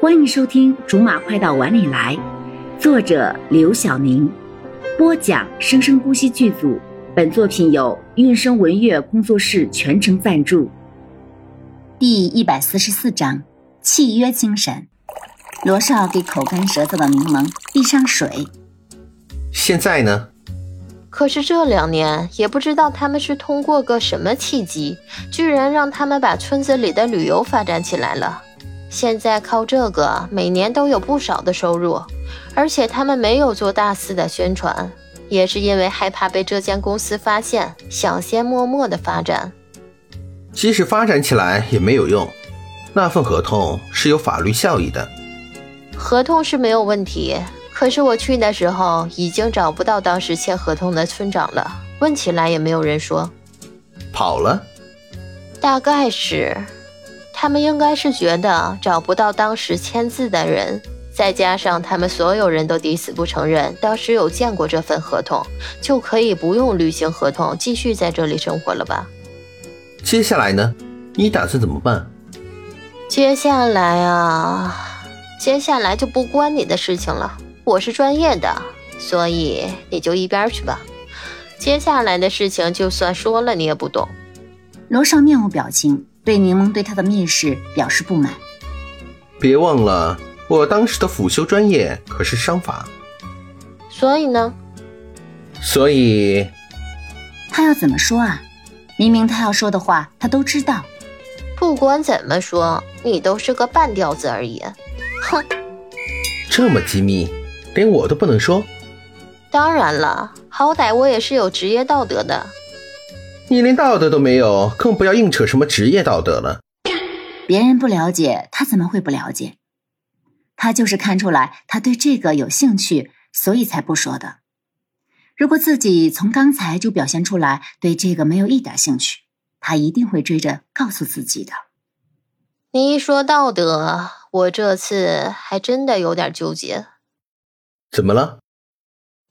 欢迎收听《竹马快到碗里来》，作者刘晓宁，播讲生生不息剧组。本作品由韵声文乐工作室全程赞助。第一百四十四章：契约精神。罗少给口干舌燥的柠檬递上水。现在呢？可是这两年也不知道他们是通过个什么契机，居然让他们把村子里的旅游发展起来了。现在靠这个每年都有不少的收入，而且他们没有做大肆的宣传，也是因为害怕被这间公司发现，想先默默的发展。即使发展起来也没有用，那份合同是有法律效益的。合同是没有问题，可是我去的时候已经找不到当时签合同的村长了，问起来也没有人说。跑了？大概是。他们应该是觉得找不到当时签字的人，再加上他们所有人都抵死不承认当时有见过这份合同，就可以不用履行合同，继续在这里生活了吧？接下来呢？你打算怎么办？接下来啊，接下来就不关你的事情了。我是专业的，所以你就一边去吧。接下来的事情就算说了，你也不懂。楼上面无表情。对柠檬对他的蔑视表示不满。别忘了，我当时的辅修专业可是商法。所以呢？所以，他要怎么说啊？明明他要说的话，他都知道。不管怎么说，你都是个半吊子而已。哼！这么机密，连我都不能说？当然了，好歹我也是有职业道德的。你连道德都没有，更不要硬扯什么职业道德了。别人不了解，他怎么会不了解？他就是看出来他对这个有兴趣，所以才不说的。如果自己从刚才就表现出来对这个没有一点兴趣，他一定会追着告诉自己的。你一说道德，我这次还真的有点纠结。怎么了？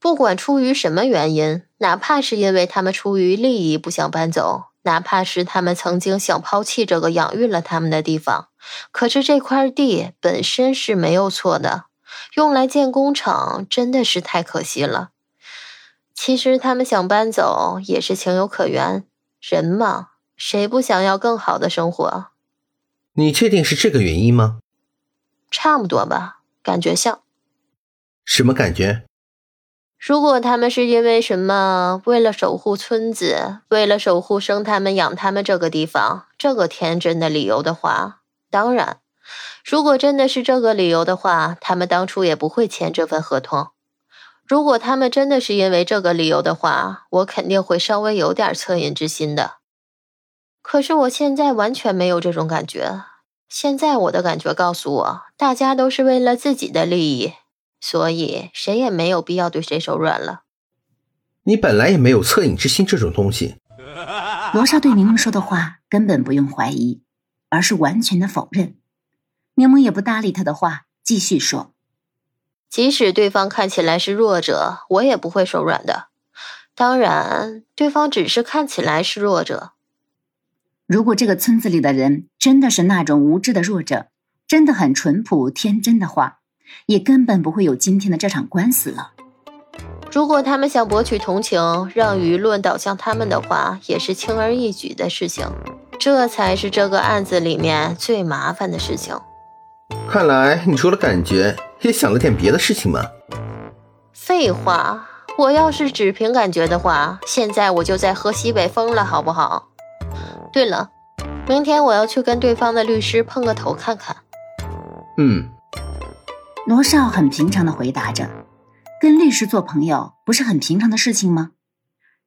不管出于什么原因，哪怕是因为他们出于利益不想搬走，哪怕是他们曾经想抛弃这个养育了他们的地方，可是这块地本身是没有错的，用来建工厂真的是太可惜了。其实他们想搬走也是情有可原，人嘛，谁不想要更好的生活？你确定是这个原因吗？差不多吧，感觉像。什么感觉？如果他们是因为什么，为了守护村子，为了守护生他们养他们这个地方，这个天真的理由的话，当然，如果真的是这个理由的话，他们当初也不会签这份合同。如果他们真的是因为这个理由的话，我肯定会稍微有点恻隐之心的。可是我现在完全没有这种感觉，现在我的感觉告诉我，大家都是为了自己的利益。所以谁也没有必要对谁手软了。你本来也没有恻隐之心这种东西。罗莎对柠檬说的话根本不用怀疑，而是完全的否认。柠檬也不搭理他的话，继续说：“即使对方看起来是弱者，我也不会手软的。当然，对方只是看起来是弱者。如果这个村子里的人真的是那种无知的弱者，真的很淳朴天真的话。”也根本不会有今天的这场官司了。如果他们想博取同情，让舆论导向他们的话，也是轻而易举的事情。这才是这个案子里面最麻烦的事情。看来你除了感觉，也想了点别的事情吗？废话，我要是只凭感觉的话，现在我就在喝西北风了，好不好？对了，明天我要去跟对方的律师碰个头看看。嗯。罗少很平常的回答着：“跟律师做朋友不是很平常的事情吗？”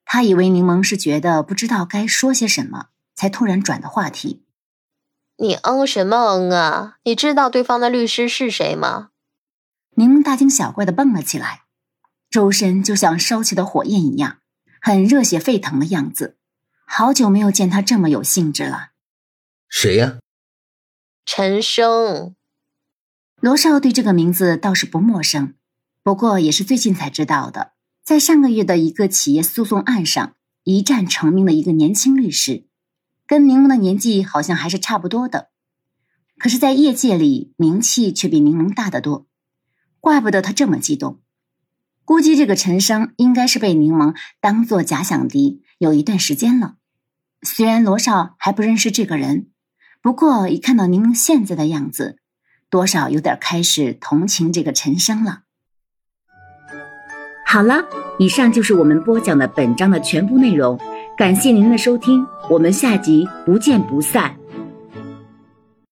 他以为柠檬是觉得不知道该说些什么，才突然转的话题。“你嗯什么嗯啊？你知道对方的律师是谁吗？”柠檬大惊小怪的蹦了起来，周身就像烧起的火焰一样，很热血沸腾的样子。好久没有见他这么有兴致了。谁呀？陈生。罗少对这个名字倒是不陌生，不过也是最近才知道的。在上个月的一个企业诉讼案上一战成名的一个年轻律师，跟柠檬的年纪好像还是差不多的。可是，在业界里名气却比柠檬大得多，怪不得他这么激动。估计这个陈生应该是被柠檬当做假想敌有一段时间了。虽然罗少还不认识这个人，不过一看到柠檬现在的样子，多少有点开始同情这个陈生了。好了，以上就是我们播讲的本章的全部内容，感谢您的收听，我们下集不见不散。